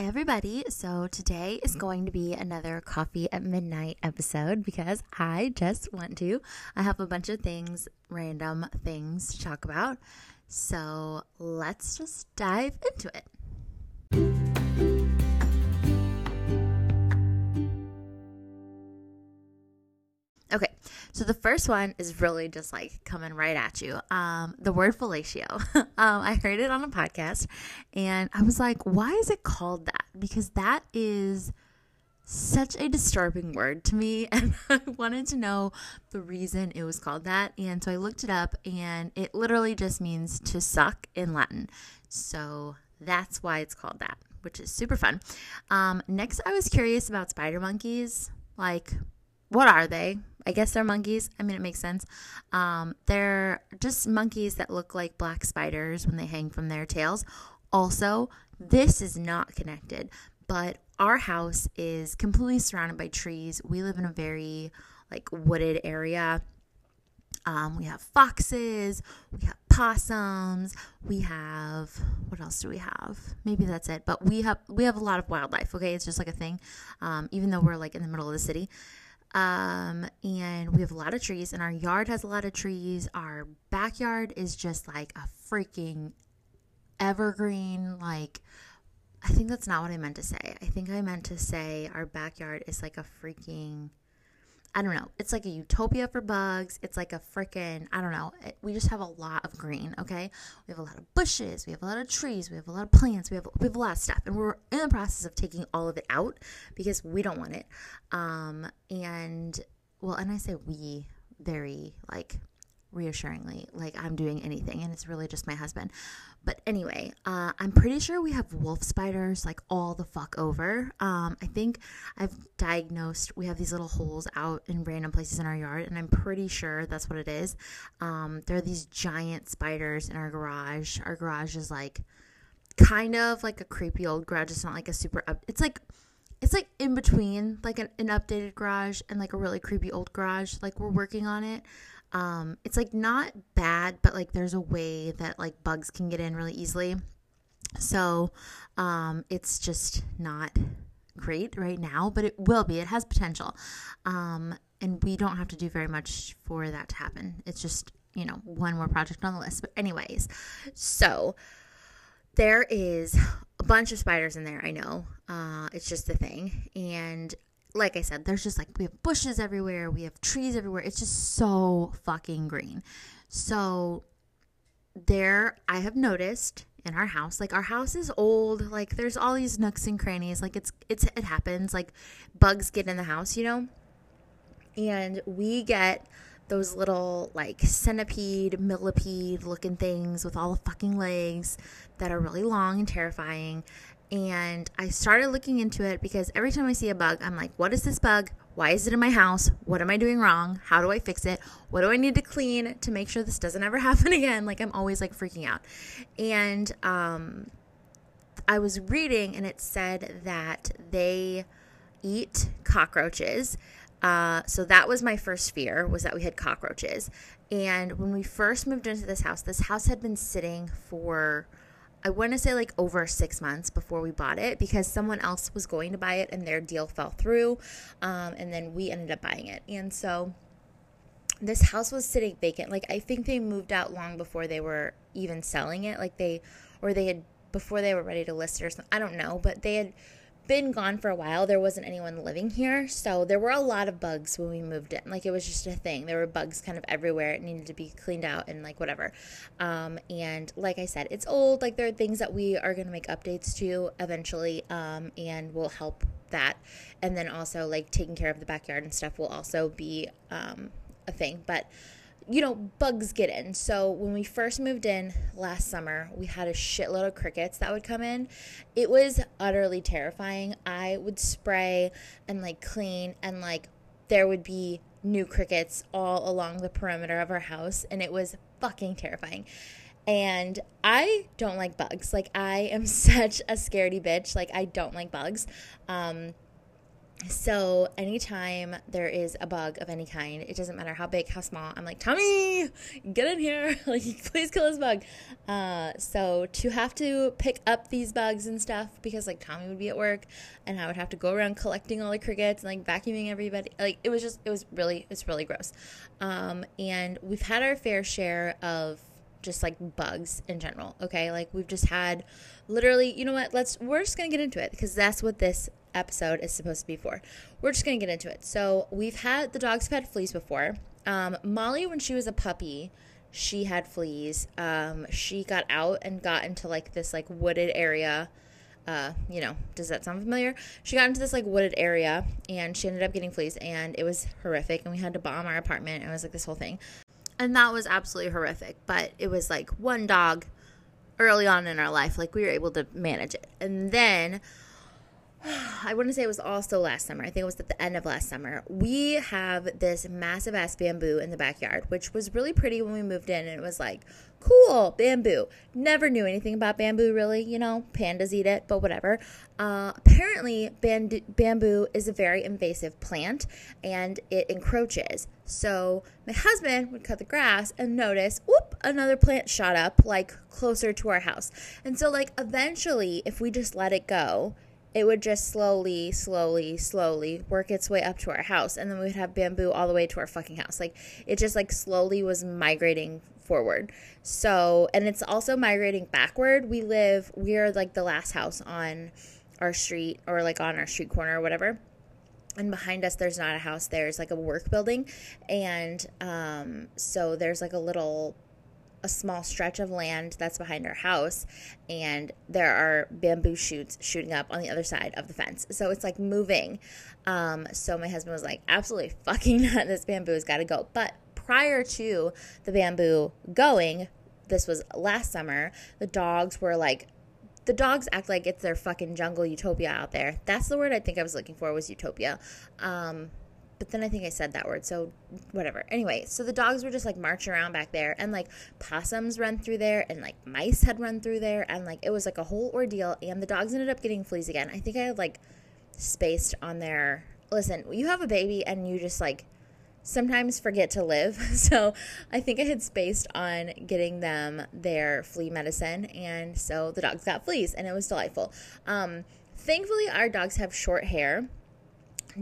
Hi, everybody. So, today is mm-hmm. going to be another coffee at midnight episode because I just want to. I have a bunch of things, random things to talk about. So, let's just dive into it. Okay, so the first one is really just like coming right at you. Um, the word fellatio. um, I heard it on a podcast and I was like, why is it called that? Because that is such a disturbing word to me and I wanted to know the reason it was called that. And so I looked it up and it literally just means to suck in Latin. So that's why it's called that, which is super fun. Um, next, I was curious about spider monkeys. Like, what are they? I guess they're monkeys. I mean, it makes sense. Um, they're just monkeys that look like black spiders when they hang from their tails. Also, this is not connected, but our house is completely surrounded by trees. We live in a very like wooded area. Um, we have foxes, we have possums, we have what else do we have? Maybe that's it. But we have we have a lot of wildlife. Okay, it's just like a thing. Um, even though we're like in the middle of the city, um, and we have a lot of trees, and our yard has a lot of trees. Our backyard is just like a freaking evergreen, like, I think that's not what I meant to say. I think I meant to say our backyard is like a freaking, I don't know. It's like a utopia for bugs. It's like a freaking, I don't know. It, we just have a lot of green, okay? We have a lot of bushes. We have a lot of trees. We have a lot of plants. We have, we have a lot of stuff. And we're in the process of taking all of it out because we don't want it. Um, and, well, and I say we very, like, reassuringly like I'm doing anything and it's really just my husband. But anyway, uh, I'm pretty sure we have wolf spiders like all the fuck over. Um, I think I've diagnosed we have these little holes out in random places in our yard, and I'm pretty sure that's what it is. Um, there are these giant spiders in our garage. Our garage is like kind of like a creepy old garage. It's not like a super up. It's like it's like in between like an, an updated garage and like a really creepy old garage. Like we're working on it. Um, it's like not bad, but like there's a way that like bugs can get in really easily. So um, it's just not great right now, but it will be. It has potential. Um, and we don't have to do very much for that to happen. It's just, you know, one more project on the list. But, anyways, so there is a bunch of spiders in there, I know. Uh, it's just a thing. And like I said, there's just like we have bushes everywhere, we have trees everywhere. It's just so fucking green. So there I have noticed in our house, like our house is old, like there's all these nooks and crannies, like it's it's it happens, like bugs get in the house, you know? And we get those little like centipede, millipede looking things with all the fucking legs that are really long and terrifying and I started looking into it because every time I see a bug, I'm like, what is this bug? Why is it in my house? What am I doing wrong? How do I fix it? What do I need to clean to make sure this doesn't ever happen again? Like, I'm always like freaking out. And um, I was reading and it said that they eat cockroaches. Uh, so that was my first fear was that we had cockroaches. And when we first moved into this house, this house had been sitting for I want to say like over six months before we bought it because someone else was going to buy it and their deal fell through. Um, and then we ended up buying it. And so this house was sitting vacant. Like, I think they moved out long before they were even selling it. Like, they, or they had, before they were ready to list it or something. I don't know. But they had been gone for a while. There wasn't anyone living here. So there were a lot of bugs when we moved in. Like it was just a thing. There were bugs kind of everywhere. It needed to be cleaned out and like whatever. Um, and like I said, it's old. Like there are things that we are going to make updates to eventually um, and will help that. And then also like taking care of the backyard and stuff will also be um, a thing. But you know, bugs get in. So when we first moved in last summer, we had a shitload of crickets that would come in. It was utterly terrifying. I would spray and like clean, and like there would be new crickets all along the perimeter of our house, and it was fucking terrifying. And I don't like bugs. Like, I am such a scaredy bitch. Like, I don't like bugs. Um, so anytime there is a bug of any kind, it doesn't matter how big, how small, I'm like, Tommy, get in here. like, please kill this bug. Uh, so to have to pick up these bugs and stuff because like Tommy would be at work and I would have to go around collecting all the crickets and like vacuuming everybody. Like it was just, it was really, it's really gross. Um, and we've had our fair share of just like bugs in general. Okay. Like we've just had literally, you know what? Let's, we're just going to get into it because that's what this episode is supposed to be for. We're just going to get into it. So, we've had the dogs have had fleas before. Um, Molly, when she was a puppy, she had fleas. Um, she got out and got into like this like wooded area. Uh, you know, does that sound familiar? She got into this like wooded area and she ended up getting fleas and it was horrific and we had to bomb our apartment. And It was like this whole thing. And that was absolutely horrific, but it was like one dog early on in our life. Like we were able to manage it. And then I wouldn't say it was also last summer. I think it was at the end of last summer. We have this massive ass bamboo in the backyard, which was really pretty when we moved in. And it was like, cool, bamboo. Never knew anything about bamboo, really. You know, pandas eat it, but whatever. Uh, apparently, band- bamboo is a very invasive plant and it encroaches. So my husband would cut the grass and notice, whoop, another plant shot up like closer to our house. And so, like, eventually, if we just let it go, it would just slowly, slowly, slowly work its way up to our house. And then we would have bamboo all the way to our fucking house. Like it just like slowly was migrating forward. So, and it's also migrating backward. We live, we are like the last house on our street or like on our street corner or whatever. And behind us, there's not a house, there's like a work building. And um, so there's like a little a small stretch of land that's behind our house and there are bamboo shoots shooting up on the other side of the fence. So it's like moving. Um, so my husband was like absolutely fucking not. This bamboo has got to go. But prior to the bamboo going this was last summer the dogs were like the dogs act like it's their fucking jungle utopia out there. That's the word i think i was looking for was utopia. Um, but then I think I said that word, so whatever. Anyway, so the dogs were just like marching around back there, and like possums run through there, and like mice had run through there, and like it was like a whole ordeal. And the dogs ended up getting fleas again. I think I had like spaced on their. Listen, you have a baby, and you just like sometimes forget to live. So I think I had spaced on getting them their flea medicine, and so the dogs got fleas, and it was delightful. Um, thankfully, our dogs have short hair.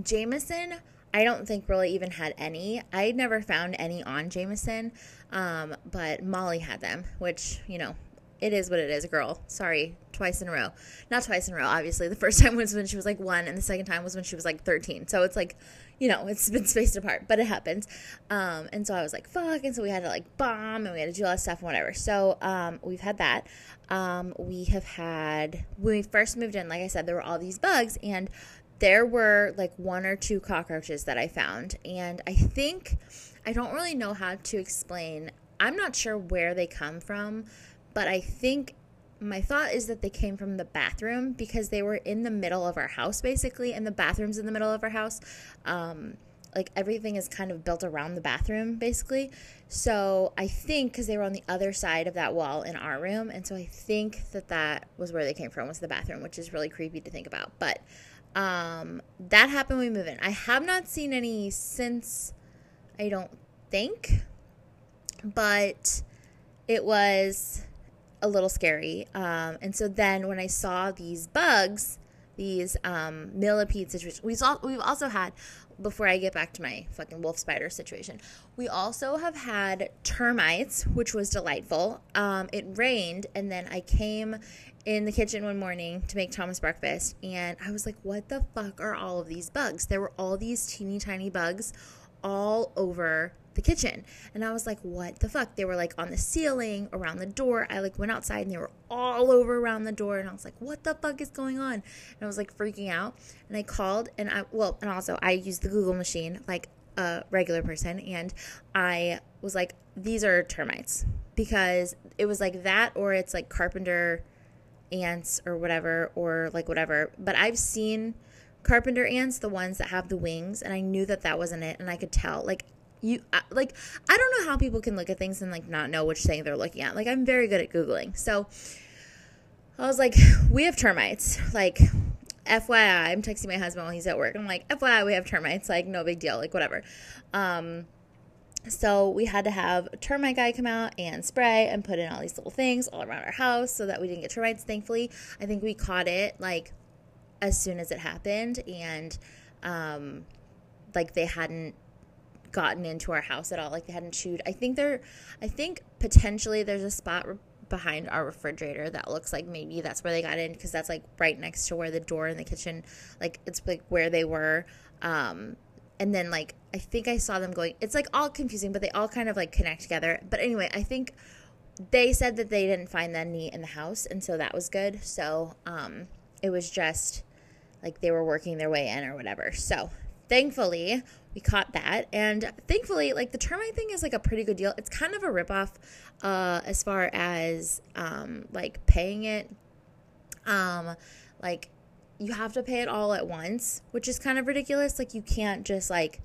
Jameson I don't think really even had any. I never found any on Jameson, um, but Molly had them, which, you know, it is what it is, girl. Sorry, twice in a row. Not twice in a row, obviously. The first time was when she was like one, and the second time was when she was like 13. So it's like, you know, it's been spaced apart, but it happens. Um, and so I was like, fuck. And so we had to like bomb and we had to do all that stuff and whatever. So um, we've had that. Um, we have had, when we first moved in, like I said, there were all these bugs, and there were like one or two cockroaches that I found. And I think, I don't really know how to explain. I'm not sure where they come from, but I think my thought is that they came from the bathroom because they were in the middle of our house basically, and the bathroom's in the middle of our house. Um, like everything is kind of built around the bathroom basically. So I think because they were on the other side of that wall in our room, and so I think that that was where they came from was the bathroom, which is really creepy to think about. But um, that happened when we moved in. I have not seen any since, I don't think, but it was a little scary. Um, and so then when I saw these bugs, these um, millipede situations, we've, we've also had, before I get back to my fucking wolf spider situation, we also have had termites, which was delightful. Um, it rained, and then I came in the kitchen one morning to make Thomas breakfast, and I was like, what the fuck are all of these bugs? There were all these teeny tiny bugs all over the kitchen. And I was like, what the fuck? They were like on the ceiling, around the door. I like went outside and they were all over around the door. And I was like, what the fuck is going on? And I was like freaking out. And I called and I, well, and also I used the Google machine like a regular person. And I was like, these are termites because it was like that or it's like carpenter ants or whatever, or like whatever. But I've seen carpenter ants, the ones that have the wings, and I knew that that wasn't it, and I could tell. Like you, like I don't know how people can look at things and like not know which thing they're looking at. Like I'm very good at googling, so I was like, we have termites, like. FYI, I'm texting my husband while he's at work. I'm like, FYI, we have termites. Like, no big deal. Like, whatever. Um, so we had to have a termite guy come out and spray and put in all these little things all around our house so that we didn't get termites. Thankfully, I think we caught it like as soon as it happened and um, like they hadn't gotten into our house at all. Like they hadn't chewed. I think there, I think potentially there's a spot behind our refrigerator that looks like maybe that's where they got in because that's like right next to where the door in the kitchen, like it's like where they were. Um, and then like I think I saw them going. It's like all confusing, but they all kind of like connect together. But anyway, I think they said that they didn't find that any in the house, and so that was good. So um, it was just like they were working their way in or whatever. So thankfully we caught that. And thankfully like the termite thing is like a pretty good deal. It's kind of a ripoff uh as far as um like paying it. Um like you have to pay it all at once which is kind of ridiculous. Like you can't just like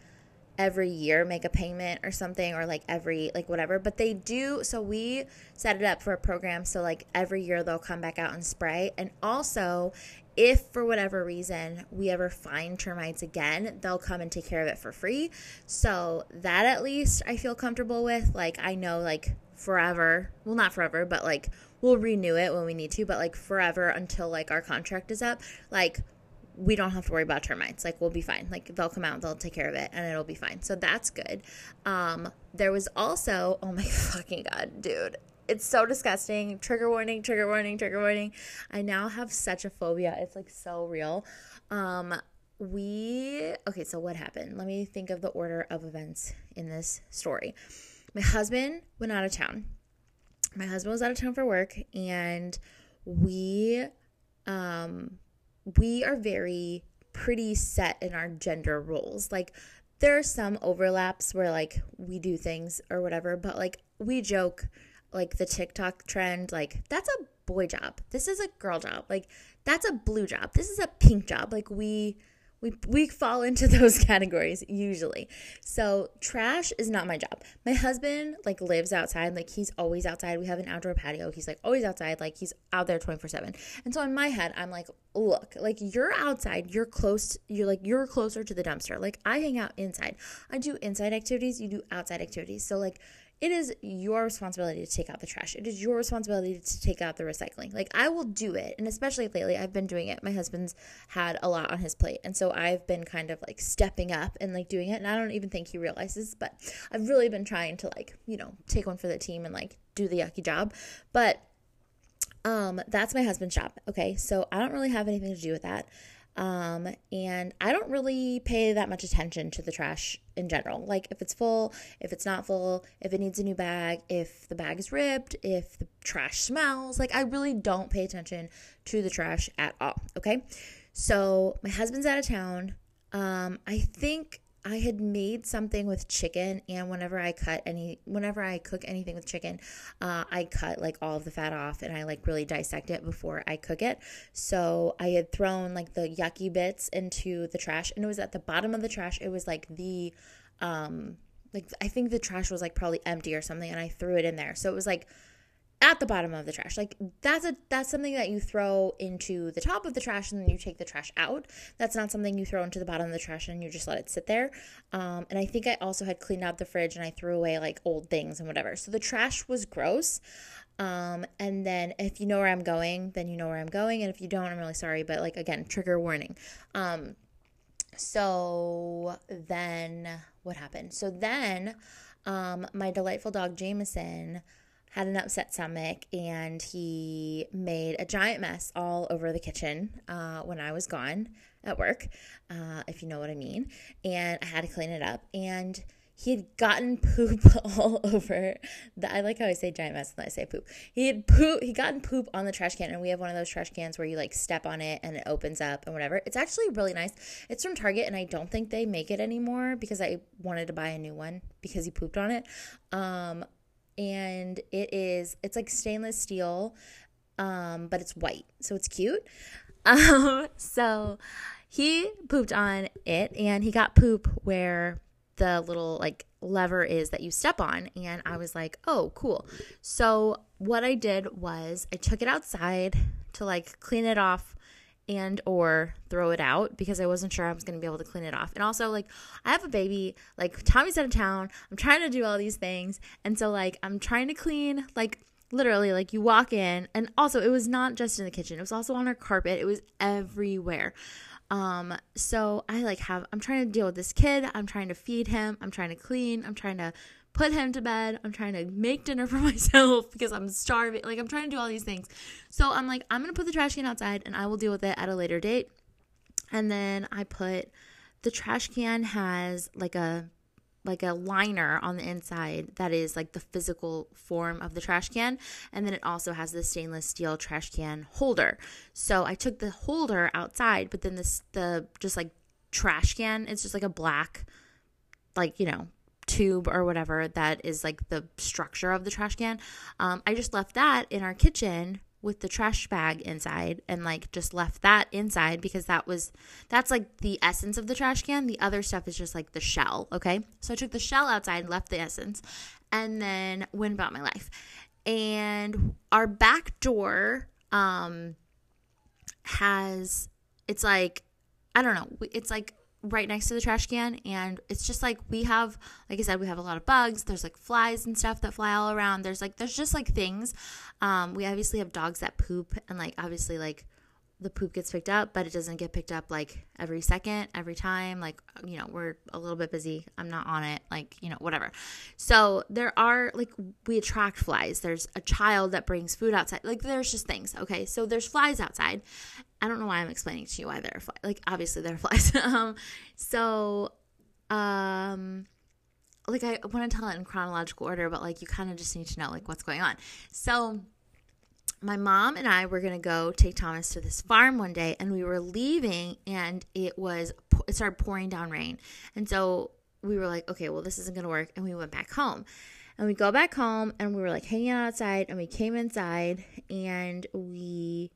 every year make a payment or something or like every like whatever. But they do so we set it up for a program so like every year they'll come back out and spray. And also if for whatever reason we ever find termites again, they'll come and take care of it for free. So that at least I feel comfortable with. Like I know like forever, well not forever, but like we'll renew it when we need to, but like forever until like our contract is up. Like we don't have to worry about termites. Like we'll be fine. Like they'll come out, they'll take care of it, and it'll be fine. So that's good. Um, there was also, oh my fucking god, dude, it's so disgusting. Trigger warning, trigger warning, trigger warning. I now have such a phobia. It's like so real. Um we okay, so what happened? Let me think of the order of events in this story. My husband went out of town. My husband was out of town for work and we um we are very pretty set in our gender roles. Like there are some overlaps where like we do things or whatever, but like we joke like the TikTok trend, like that's a boy job. This is a girl job. Like that's a blue job. This is a pink job. Like we we we fall into those categories usually. So trash is not my job. My husband like lives outside. Like he's always outside. We have an outdoor patio. He's like always outside. Like he's out there 24/7. And so in my head, I'm like, "Look, like you're outside. You're close. You're like you're closer to the dumpster. Like I hang out inside. I do inside activities, you do outside activities. So like it is your responsibility to take out the trash. It is your responsibility to take out the recycling. Like I will do it. And especially lately, I've been doing it. My husband's had a lot on his plate. And so I've been kind of like stepping up and like doing it. And I don't even think he realizes, but I've really been trying to like, you know, take one for the team and like do the yucky job. But um that's my husband's job. Okay. So I don't really have anything to do with that. Um, and I don't really pay that much attention to the trash in general. Like if it's full, if it's not full, if it needs a new bag, if the bag is ripped, if the trash smells, like I really don't pay attention to the trash at all. Okay. So my husband's out of town. Um, I think I had made something with chicken, and whenever I cut any, whenever I cook anything with chicken, uh, I cut like all of the fat off and I like really dissect it before I cook it. So I had thrown like the yucky bits into the trash, and it was at the bottom of the trash. It was like the, um, like I think the trash was like probably empty or something, and I threw it in there. So it was like at the bottom of the trash. Like that's a that's something that you throw into the top of the trash and then you take the trash out. That's not something you throw into the bottom of the trash and you just let it sit there. Um, and I think I also had cleaned out the fridge and I threw away like old things and whatever. So the trash was gross. Um, and then if you know where I'm going, then you know where I'm going. And if you don't, I'm really sorry. But like again, trigger warning. Um, so then what happened? So then um, my delightful dog Jameson had an upset stomach and he made a giant mess all over the kitchen uh, when I was gone at work, uh, if you know what I mean. And I had to clean it up. And he had gotten poop all over the I like how I say giant mess and I say poop. He had poop he gotten poop on the trash can and we have one of those trash cans where you like step on it and it opens up and whatever. It's actually really nice. It's from Target and I don't think they make it anymore because I wanted to buy a new one because he pooped on it. Um and it is it's like stainless steel um but it's white so it's cute um so he pooped on it and he got poop where the little like lever is that you step on and I was like, "Oh, cool." So what I did was I took it outside to like clean it off and or throw it out because I wasn't sure I was going to be able to clean it off. And also like I have a baby, like Tommy's out of town. I'm trying to do all these things. And so like I'm trying to clean like literally like you walk in and also it was not just in the kitchen. It was also on our carpet. It was everywhere. Um so I like have I'm trying to deal with this kid. I'm trying to feed him. I'm trying to clean. I'm trying to put him to bed. I'm trying to make dinner for myself because I'm starving. Like, I'm trying to do all these things. So I'm like, I'm going to put the trash can outside and I will deal with it at a later date. And then I put the trash can has like a like a liner on the inside that is like the physical form of the trash can and then it also has the stainless steel trash can holder so i took the holder outside but then this the just like trash can it's just like a black like you know tube or whatever that is like the structure of the trash can. Um, I just left that in our kitchen with the trash bag inside and like just left that inside because that was that's like the essence of the trash can. The other stuff is just like the shell, okay? So I took the shell outside, and left the essence, and then went about my life. And our back door um has it's like I don't know, it's like right next to the trash can and it's just like we have like i said we have a lot of bugs. There's like flies and stuff that fly all around. There's like there's just like things. Um we obviously have dogs that poop and like obviously like the poop gets picked up, but it doesn't get picked up like every second, every time. Like, you know, we're a little bit busy. I'm not on it, like, you know, whatever. So there are like, we attract flies. There's a child that brings food outside. Like, there's just things. Okay. So there's flies outside. I don't know why I'm explaining to you why there are flies. Like, obviously there are flies. um, so, um, like I want to tell it in chronological order, but like you kind of just need to know like what's going on. So, my mom and I were going to go take Thomas to this farm one day and we were leaving and it was it started pouring down rain. And so we were like, okay, well this isn't going to work and we went back home. And we go back home and we were like hanging out outside and we came inside and we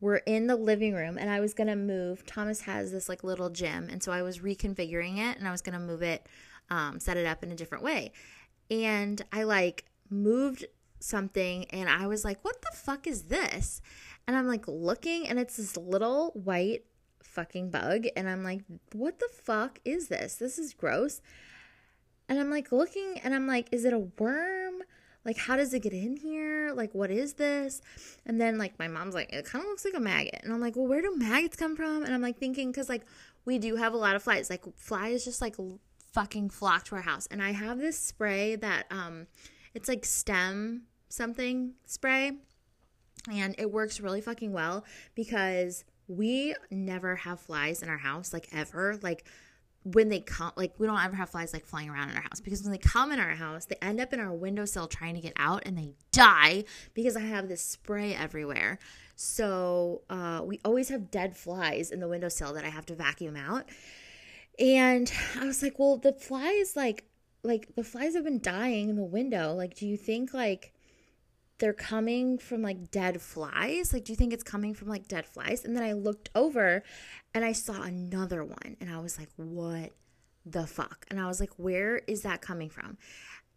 were in the living room and I was going to move. Thomas has this like little gym and so I was reconfiguring it and I was going to move it um, set it up in a different way. And I like moved something and I was like, what the fuck is this? And I'm like looking and it's this little white fucking bug. And I'm like, what the fuck is this? This is gross. And I'm like looking and I'm like, is it a worm? Like, how does it get in here? Like, what is this? And then, like, my mom's like, it kind of looks like a maggot. And I'm like, well, where do maggots come from? And I'm like thinking, because, like, we do have a lot of flies. Like, flies just, like, fucking flock to our house. And I have this spray that, um, it's like stem something spray and it works really fucking well because we never have flies in our house like ever. Like when they come like we don't ever have flies like flying around in our house because when they come in our house they end up in our windowsill trying to get out and they die because i have this spray everywhere. So uh, we always have dead flies in the windowsill that i have to vacuum out. And i was like well the flies like like the flies have been dying in the window. Like do you think like they're coming from like dead flies. Like, do you think it's coming from like dead flies? And then I looked over and I saw another one and I was like, what the fuck? And I was like, where is that coming from?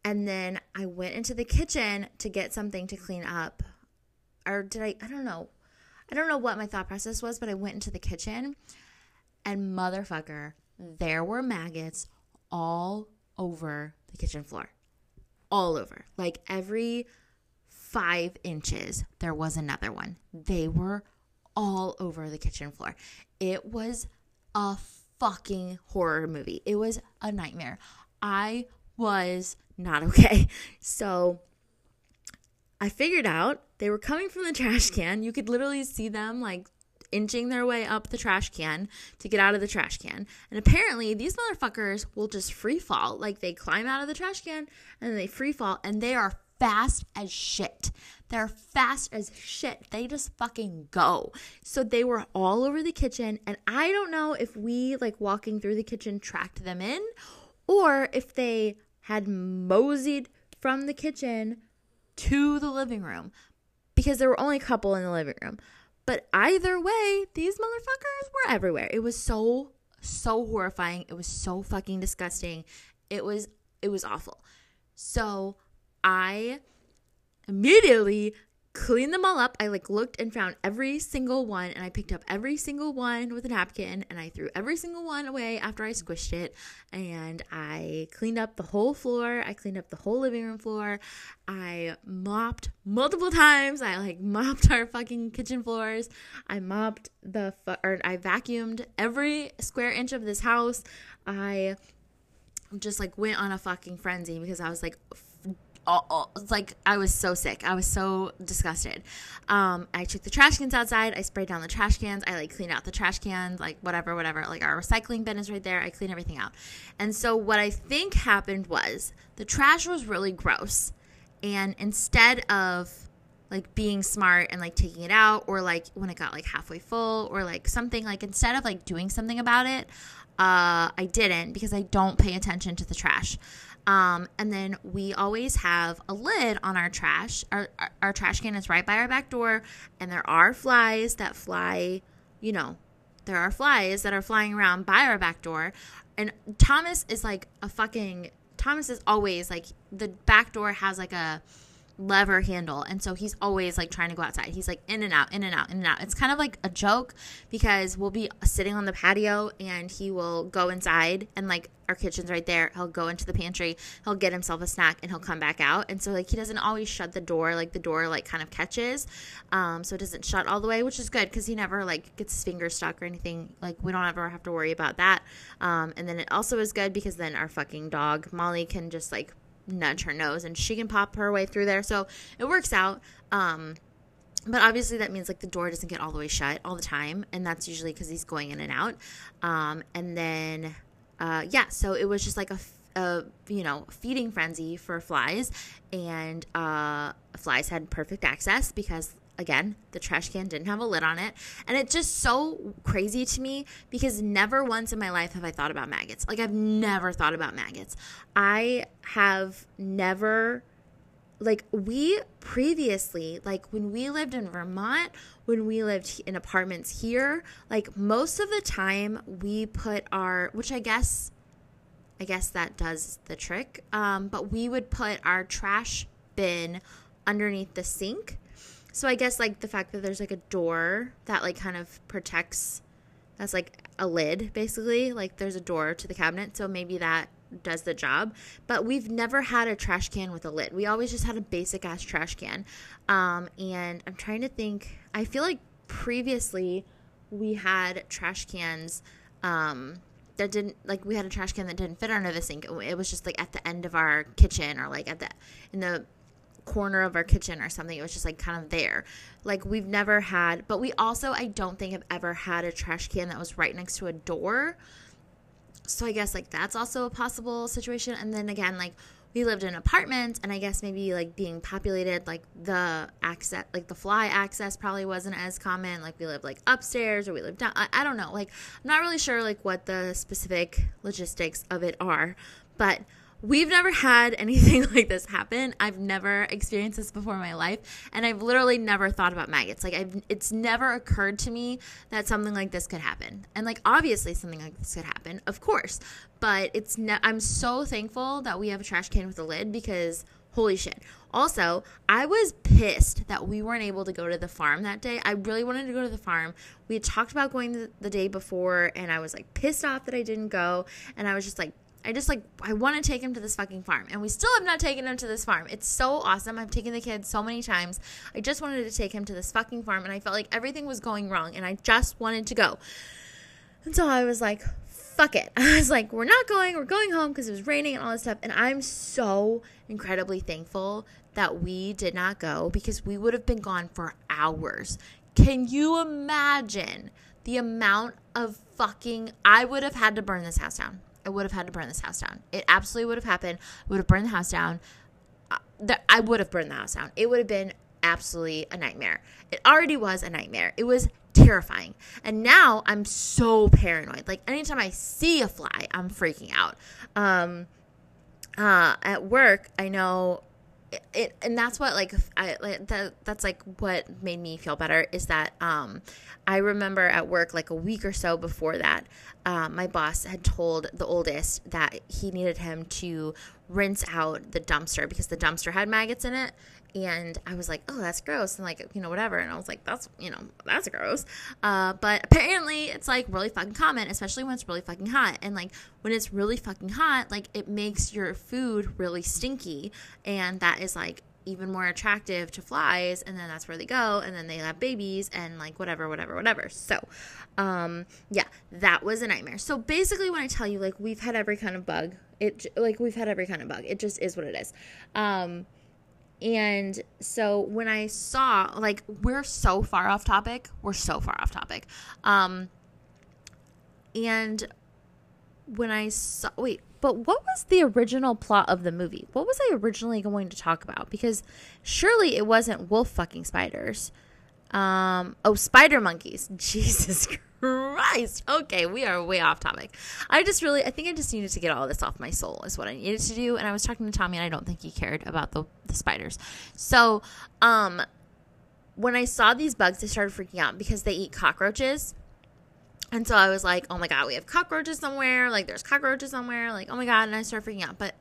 And then I went into the kitchen to get something to clean up. Or did I? I don't know. I don't know what my thought process was, but I went into the kitchen and motherfucker, there were maggots all over the kitchen floor. All over. Like every five inches, there was another one. They were all over the kitchen floor. It was a fucking horror movie. It was a nightmare. I was not okay. So I figured out they were coming from the trash can. You could literally see them like inching their way up the trash can to get out of the trash can. And apparently, these motherfuckers will just free fall. Like they climb out of the trash can and they free fall and they are fast as shit. They're fast as shit. They just fucking go. So they were all over the kitchen. And I don't know if we, like walking through the kitchen, tracked them in or if they had moseyed from the kitchen to the living room because there were only a couple in the living room. But either way, these motherfuckers were everywhere. It was so, so horrifying. It was so fucking disgusting. It was, it was awful. So I immediately cleaned them all up. I like looked and found every single one and I picked up every single one with a napkin and I threw every single one away after I squished it and I cleaned up the whole floor. I cleaned up the whole living room floor. I mopped multiple times. I like mopped our fucking kitchen floors. I mopped the fu- or I vacuumed every square inch of this house. I just like went on a fucking frenzy because I was like all, like I was so sick. I was so disgusted. Um, I took the trash cans outside. I sprayed down the trash cans. I like cleaned out the trash cans, like whatever, whatever. Like our recycling bin is right there. I clean everything out. And so what I think happened was the trash was really gross, and instead of like being smart and like taking it out or like when it got like halfway full or like something like instead of like doing something about it uh i didn't because i don't pay attention to the trash um, and then we always have a lid on our trash. Our, our, our, trash can is right by our back door, and there are flies that fly, you know, there are flies that are flying around by our back door. And Thomas is like a fucking, Thomas is always like, the back door has like a, lever handle. And so he's always like trying to go outside. He's like in and out in and out in and out. It's kind of like a joke because we'll be sitting on the patio and he will go inside and like our kitchen's right there. He'll go into the pantry. He'll get himself a snack and he'll come back out. And so like he doesn't always shut the door. Like the door like kind of catches. Um so it doesn't shut all the way which is good because he never like gets his fingers stuck or anything. Like we don't ever have to worry about that. Um and then it also is good because then our fucking dog molly can just like nudge her nose and she can pop her way through there. So it works out. Um, but obviously that means like the door doesn't get all the way shut all the time and that's usually because he's going in and out um, and then uh, yeah so it was just like a, a you know feeding frenzy for flies and uh, flies had perfect access because again, the trash can didn't have a lid on it. And it's just so crazy to me because never once in my life have I thought about maggots. Like, I've never thought about maggots. I have never, like, we previously, like, when we lived in Vermont, when we lived in apartments here, like, most of the time we put our, which I guess. I guess that does the trick. Um, but we would put our trash bin underneath the sink so I guess like the fact that there's like a door that like kind of protects that's like a lid basically, like there's a door to the cabinet, so maybe that does the job. But we've never had a trash can with a lid. We always just had a basic ass trash can. Um, and I'm trying to think. I feel like previously we had trash cans um, that didn't like we had a trash can that didn't fit under the sink. It was just like at the end of our kitchen or like at the in the corner of our kitchen or something. It was just like kind of there. Like we've never had, but we also, I don't think, have ever had a trash can that was right next to a door. So I guess like that's also a possible situation. And then again, like we lived in an apartment, and I guess maybe like being populated, like the access, like the fly access probably wasn't as common. Like we lived like upstairs or we lived down. I, I don't know. Like I'm not really sure like what the specific logistics of it are, but We've never had anything like this happen. I've never experienced this before in my life, and I've literally never thought about maggots. Like I've, it's never occurred to me that something like this could happen. And like obviously something like this could happen, of course. But it's ne- I'm so thankful that we have a trash can with a lid because holy shit. Also, I was pissed that we weren't able to go to the farm that day. I really wanted to go to the farm. We had talked about going the, the day before, and I was like pissed off that I didn't go. And I was just like, I just like I want to take him to this fucking farm, and we still have not taken him to this farm. It's so awesome. I've taken the kid so many times. I just wanted to take him to this fucking farm, and I felt like everything was going wrong, and I just wanted to go. And so I was like, fuck it. I was like, we're not going. We're going home because it was raining and all this stuff. And I'm so incredibly thankful that we did not go because we would have been gone for hours. Can you imagine the amount of fucking I would have had to burn this house down? I would have had to burn this house down. It absolutely would have happened. I would have burned the house down. Uh, I would have burned the house down. It would have been absolutely a nightmare. It already was a nightmare. It was terrifying. And now I'm so paranoid. Like anytime I see a fly, I'm freaking out. Um, uh, at work, I know it, and that's what like I like that that's like what made me feel better is that um I remember at work like a week or so before that um, my boss had told the oldest that he needed him to rinse out the dumpster because the dumpster had maggots in it and I was like, oh, that's gross, and like, you know, whatever. And I was like, that's, you know, that's gross. Uh, but apparently, it's like really fucking common, especially when it's really fucking hot. And like, when it's really fucking hot, like, it makes your food really stinky, and that is like even more attractive to flies and then that's where they go and then they have babies and like whatever whatever whatever. So um yeah that was a nightmare. So basically when i tell you like we've had every kind of bug it like we've had every kind of bug. It just is what it is. Um and so when I saw, like, we're so far off topic, we're so far off topic. Um, and when I saw, wait, but what was the original plot of the movie? What was I originally going to talk about? Because surely it wasn't wolf fucking spiders. Um, oh, spider monkeys. Jesus Christ. Okay, we are way off topic. I just really, I think I just needed to get all this off my soul, is what I needed to do. And I was talking to Tommy, and I don't think he cared about the, the spiders. So, um, when I saw these bugs, I started freaking out because they eat cockroaches. And so I was like, oh my God, we have cockroaches somewhere. Like, there's cockroaches somewhere. Like, oh my God. And I started freaking out. But,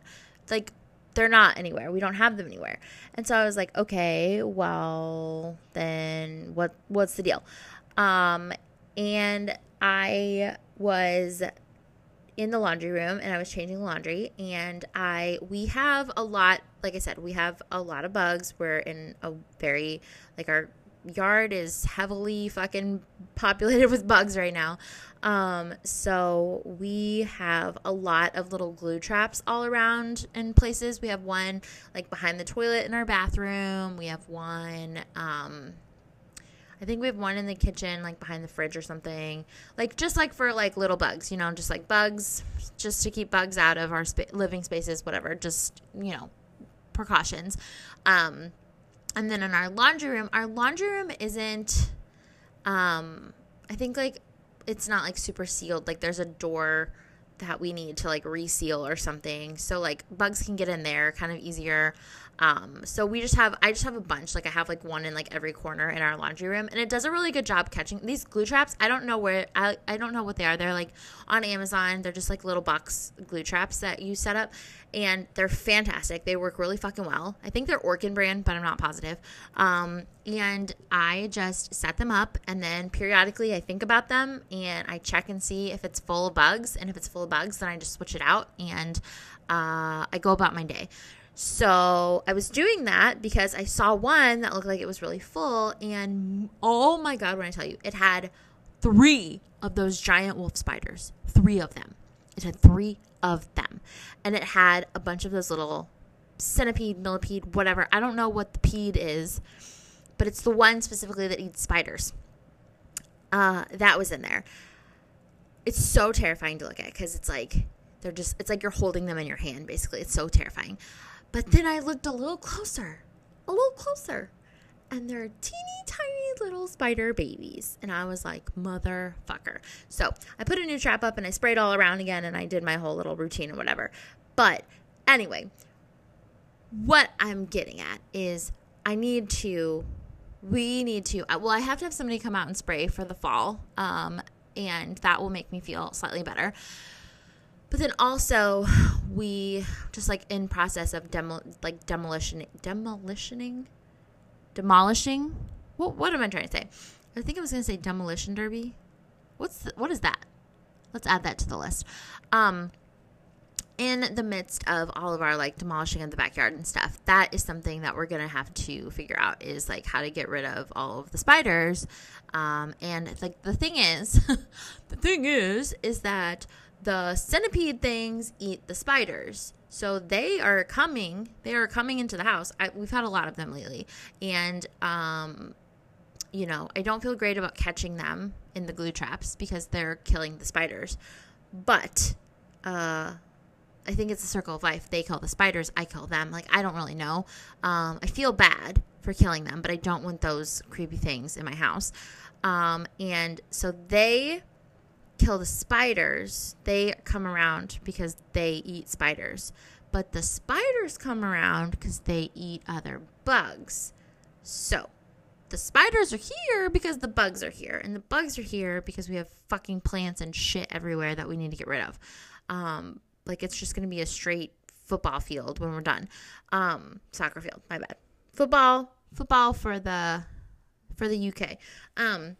like, they're not anywhere. We don't have them anywhere. And so I was like, okay, well, then what what's the deal? Um and I was in the laundry room and I was changing laundry and I we have a lot like I said, we have a lot of bugs. We're in a very like our yard is heavily fucking populated with bugs right now. Um, so we have a lot of little glue traps all around in places. We have one like behind the toilet in our bathroom. We have one, um, I think we have one in the kitchen, like behind the fridge or something. Like just like for like little bugs, you know, just like bugs, just to keep bugs out of our spa- living spaces, whatever. Just you know, precautions. Um, and then in our laundry room, our laundry room isn't um I think like it's not like super sealed. Like there's a door that we need to like reseal or something. So like bugs can get in there kind of easier. Um, so we just have I just have a bunch. Like I have like one in like every corner in our laundry room, and it does a really good job catching these glue traps. I don't know where I I don't know what they are. They're like on Amazon. They're just like little box glue traps that you set up, and they're fantastic. They work really fucking well. I think they're Orkin brand, but I'm not positive. Um, and I just set them up, and then periodically I think about them and I check and see if it's full of bugs, and if it's full of bugs, then I just switch it out and uh, I go about my day. So I was doing that because I saw one that looked like it was really full. And oh my God, when I tell you, it had three of those giant wolf spiders. Three of them. It had three of them. And it had a bunch of those little centipede, millipede, whatever. I don't know what the pede is, but it's the one specifically that eats spiders. Uh, that was in there. It's so terrifying to look at because it's like they're just, it's like you're holding them in your hand, basically. It's so terrifying. But then I looked a little closer, a little closer, and they're teeny tiny little spider babies. And I was like, motherfucker. So I put a new trap up and I sprayed all around again and I did my whole little routine and whatever. But anyway, what I'm getting at is I need to, we need to, uh, well, I have to have somebody come out and spray for the fall. Um, and that will make me feel slightly better. But then also, we just like in process of demo, like demolition, demolitioning, demolishing. What what am I trying to say? I think I was gonna say demolition derby. What's the, what is that? Let's add that to the list. Um, in the midst of all of our like demolishing of the backyard and stuff, that is something that we're gonna have to figure out is like how to get rid of all of the spiders. Um, and like the thing is, the thing is, is that the centipede things eat the spiders. So they are coming. They are coming into the house. I, we've had a lot of them lately, and um, you know, I don't feel great about catching them in the glue traps because they're killing the spiders. But uh, I think it's a circle of life. They kill the spiders. I kill them. Like I don't really know. Um, I feel bad for killing them, but I don't want those creepy things in my house. Um, and so they kill the spiders, they come around because they eat spiders. But the spiders come around because they eat other bugs. So the spiders are here because the bugs are here. And the bugs are here because we have fucking plants and shit everywhere that we need to get rid of. Um, like it's just going to be a straight football field when we're done. Um, soccer field, my bad. Football, football for the for the UK. Um,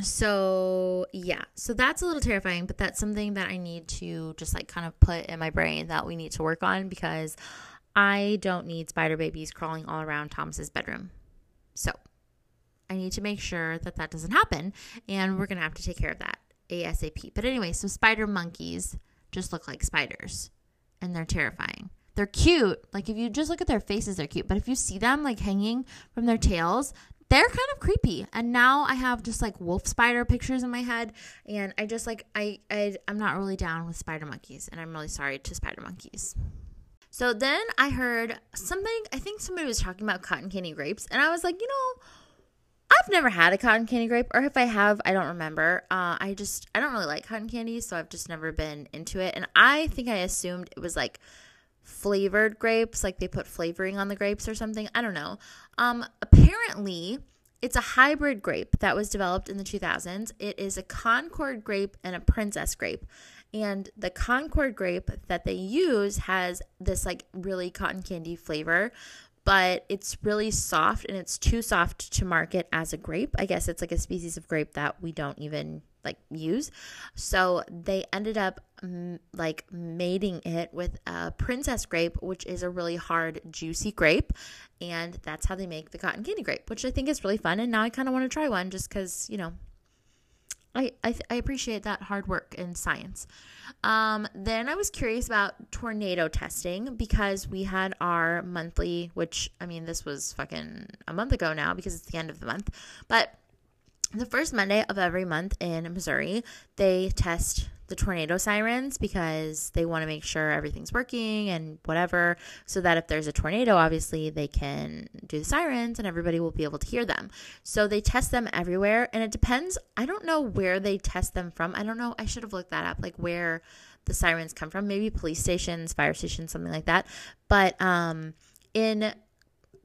so yeah, so that's a little terrifying, but that's something that I need to just like kind of put in my brain that we need to work on because I don't need spider babies crawling all around Thomas's bedroom. So I need to make sure that that doesn't happen, and we're gonna have to take care of that ASAP. But anyway, so spider monkeys just look like spiders, and they're terrifying. They're cute. Like if you just look at their faces, they're cute. But if you see them like hanging from their tails, they're kind of creepy. And now I have just like wolf spider pictures in my head, and I just like I, I I'm not really down with spider monkeys, and I'm really sorry to spider monkeys. So then I heard something. I think somebody was talking about cotton candy grapes, and I was like, you know. I've never had a cotton candy grape, or if I have, I don't remember. Uh, I just I don't really like cotton candy, so I've just never been into it. And I think I assumed it was like flavored grapes, like they put flavoring on the grapes or something. I don't know. Um, apparently, it's a hybrid grape that was developed in the 2000s. It is a Concord grape and a Princess grape. And the Concord grape that they use has this like really cotton candy flavor, but it's really soft and it's too soft to market as a grape. I guess it's like a species of grape that we don't even like use. So they ended up like mating it with a princess grape, which is a really hard, juicy grape. And that's how they make the cotton candy grape, which I think is really fun. And now I kind of want to try one just because, you know, I, I, I, appreciate that hard work in science. Um, then I was curious about tornado testing because we had our monthly, which I mean, this was fucking a month ago now because it's the end of the month, but the first Monday of every month in Missouri, they test the tornado sirens because they want to make sure everything's working and whatever, so that if there's a tornado, obviously they can do the sirens and everybody will be able to hear them. So they test them everywhere, and it depends. I don't know where they test them from. I don't know. I should have looked that up, like where the sirens come from. Maybe police stations, fire stations, something like that. But um, in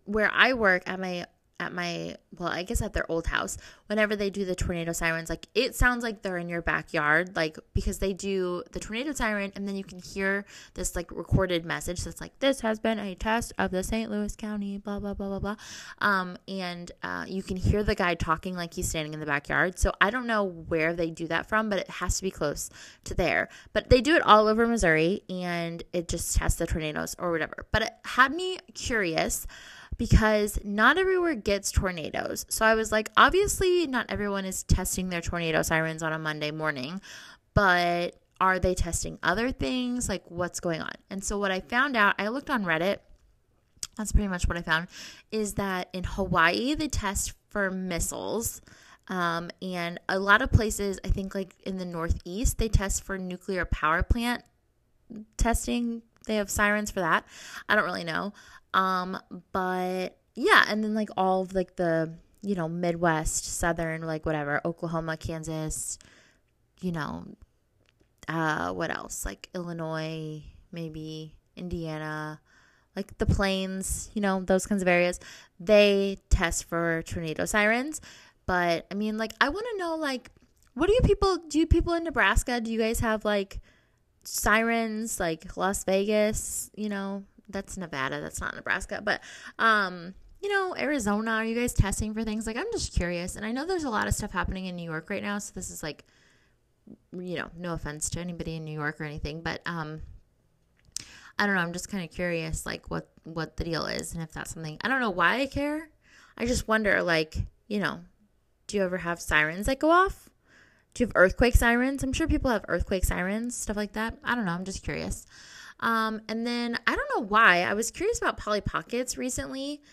where I work at my at my well i guess at their old house whenever they do the tornado sirens like it sounds like they're in your backyard like because they do the tornado siren and then you can hear this like recorded message that's like this has been a test of the st louis county blah blah blah blah blah. Um, and uh, you can hear the guy talking like he's standing in the backyard. So i don't know where they do that from but it has to be close to there. But they do it all over missouri and it just tests the tornadoes or whatever. But it had me curious because not everywhere gets tornadoes. So I was like, obviously, not everyone is testing their tornado sirens on a Monday morning, but are they testing other things? Like, what's going on? And so, what I found out, I looked on Reddit. That's pretty much what I found is that in Hawaii, they test for missiles. Um, and a lot of places, I think, like in the Northeast, they test for nuclear power plant testing. They have sirens for that. I don't really know. Um, but yeah, and then like all of like the, you know, Midwest, Southern, like whatever, Oklahoma, Kansas, you know, uh, what else? Like Illinois, maybe Indiana, like the plains, you know, those kinds of areas. They test for tornado sirens. But I mean, like, I want to know, like, what do you people do? You people in Nebraska, do you guys have like sirens, like Las Vegas, you know, that's Nevada, that's not Nebraska, but um you know, Arizona, are you guys testing for things? Like I'm just curious. And I know there's a lot of stuff happening in New York right now, so this is like you know, no offense to anybody in New York or anything, but um I don't know, I'm just kind of curious like what what the deal is and if that's something. I don't know why I care. I just wonder like, you know, do you ever have sirens that go off? Do you have earthquake sirens? I'm sure people have earthquake sirens, stuff like that. I don't know, I'm just curious. Um, and then I don't know why I was curious about Polly Pockets recently,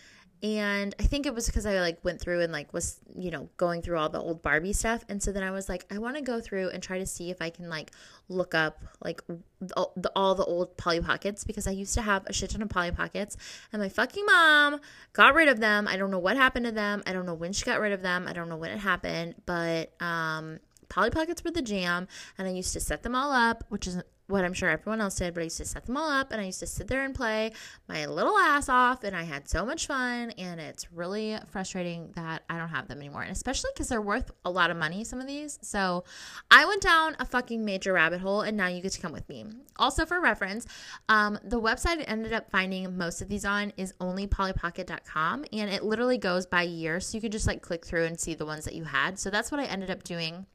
and I think it was because I like went through and like was you know going through all the old Barbie stuff, and so then I was like, I want to go through and try to see if I can like look up like the, the, all the old Polly Pockets because I used to have a shit ton of Polly Pockets, and my fucking mom got rid of them. I don't know what happened to them. I don't know when she got rid of them. I don't know when it happened, but um Polly Pockets were the jam, and I used to set them all up, which is what I'm sure everyone else did, but I used to set them all up and I used to sit there and play my little ass off and I had so much fun and it's really frustrating that I don't have them anymore. And especially cuz they're worth a lot of money some of these. So, I went down a fucking major rabbit hole and now you get to come with me. Also for reference, um, the website I ended up finding most of these on is onlypollypocket.com and it literally goes by year so you could just like click through and see the ones that you had. So that's what I ended up doing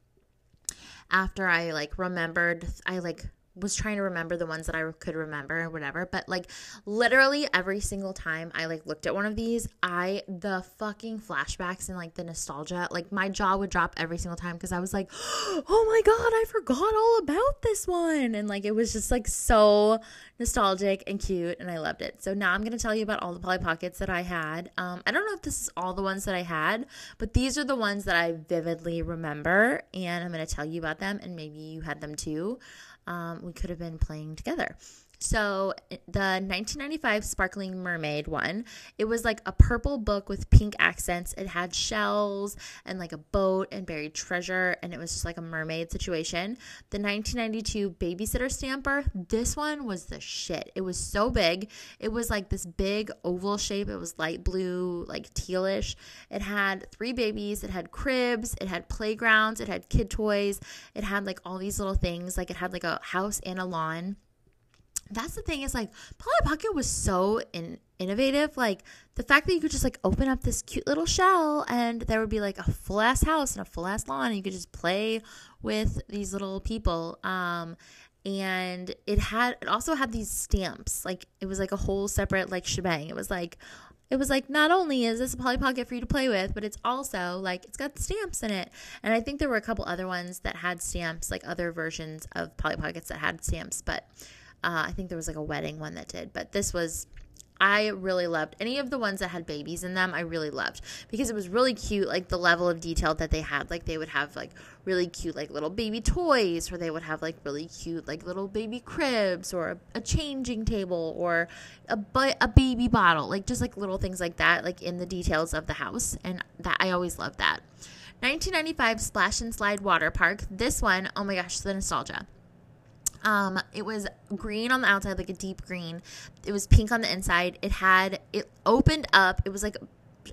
after I like remembered I like was trying to remember the ones that I could remember or whatever. But like literally every single time I like looked at one of these, I the fucking flashbacks and like the nostalgia, like my jaw would drop every single time because I was like, oh my god, I forgot all about this one, and like it was just like so nostalgic and cute, and I loved it. So now I'm gonna tell you about all the Polly Pockets that I had. Um, I don't know if this is all the ones that I had, but these are the ones that I vividly remember, and I'm gonna tell you about them, and maybe you had them too um, we could have been playing together. So the 1995 Sparkling Mermaid one, it was like a purple book with pink accents. It had shells and like a boat and buried treasure, and it was just like a mermaid situation. The 1992 Babysitter Stamper, this one was the shit. It was so big. It was like this big oval shape. It was light blue, like tealish. It had three babies. It had cribs. It had playgrounds. It had kid toys. It had like all these little things. Like it had like a house and a lawn that's the thing is like Polly Pocket was so in, innovative. Like the fact that you could just like open up this cute little shell and there would be like a full ass house and a full ass lawn and you could just play with these little people. Um, and it had it also had these stamps. Like it was like a whole separate like shebang. It was like it was like not only is this a Polly Pocket for you to play with, but it's also like it's got stamps in it. And I think there were a couple other ones that had stamps, like other versions of Polly Pockets that had stamps, but uh, I think there was like a wedding one that did, but this was I really loved any of the ones that had babies in them. I really loved because it was really cute, like the level of detail that they had. Like they would have like really cute, like little baby toys, or they would have like really cute, like little baby cribs, or a, a changing table, or a a baby bottle, like just like little things like that, like in the details of the house. And that I always loved that. 1995 Splash and Slide Water Park. This one, oh my gosh, the nostalgia. Um, it was green on the outside, like a deep green. It was pink on the inside. It had it opened up. It was like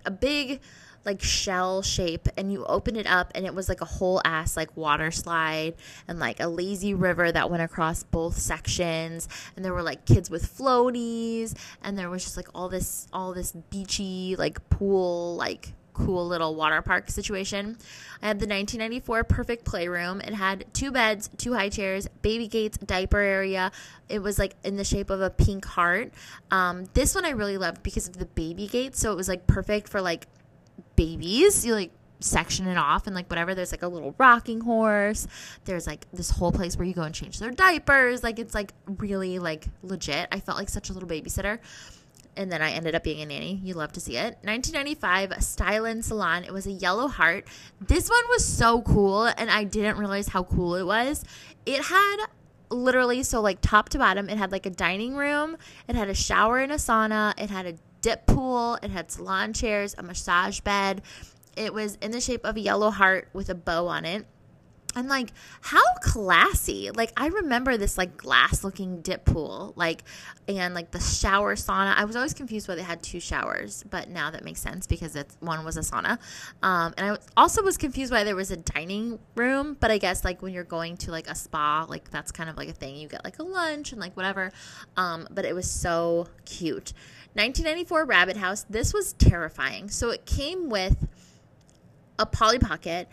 a big like shell shape and you opened it up and it was like a whole ass like water slide and like a lazy river that went across both sections and there were like kids with floaties and there was just like all this all this beachy like pool like cool little water park situation. I had the 1994 Perfect Playroom. It had two beds, two high chairs, baby gates, diaper area. It was like in the shape of a pink heart. Um, this one I really loved because of the baby gates. So it was like perfect for like babies. You like section it off and like whatever there's like a little rocking horse there's like this whole place where you go and change their diapers like it's like really like legit i felt like such a little babysitter and then I ended up being a nanny. You love to see it. 1995 Style Salon. It was a yellow heart. This one was so cool, and I didn't realize how cool it was. It had literally so like top to bottom. It had like a dining room. It had a shower and a sauna. It had a dip pool. It had salon chairs, a massage bed. It was in the shape of a yellow heart with a bow on it. And like, how classy. Like, I remember this like glass looking dip pool, like, and like the shower sauna. I was always confused why they had two showers, but now that makes sense because it's one was a sauna. Um, and I also was confused why there was a dining room, but I guess like when you're going to like a spa, like that's kind of like a thing. You get like a lunch and like whatever. Um, but it was so cute. 1994 Rabbit House. This was terrifying. So it came with a Polly Pocket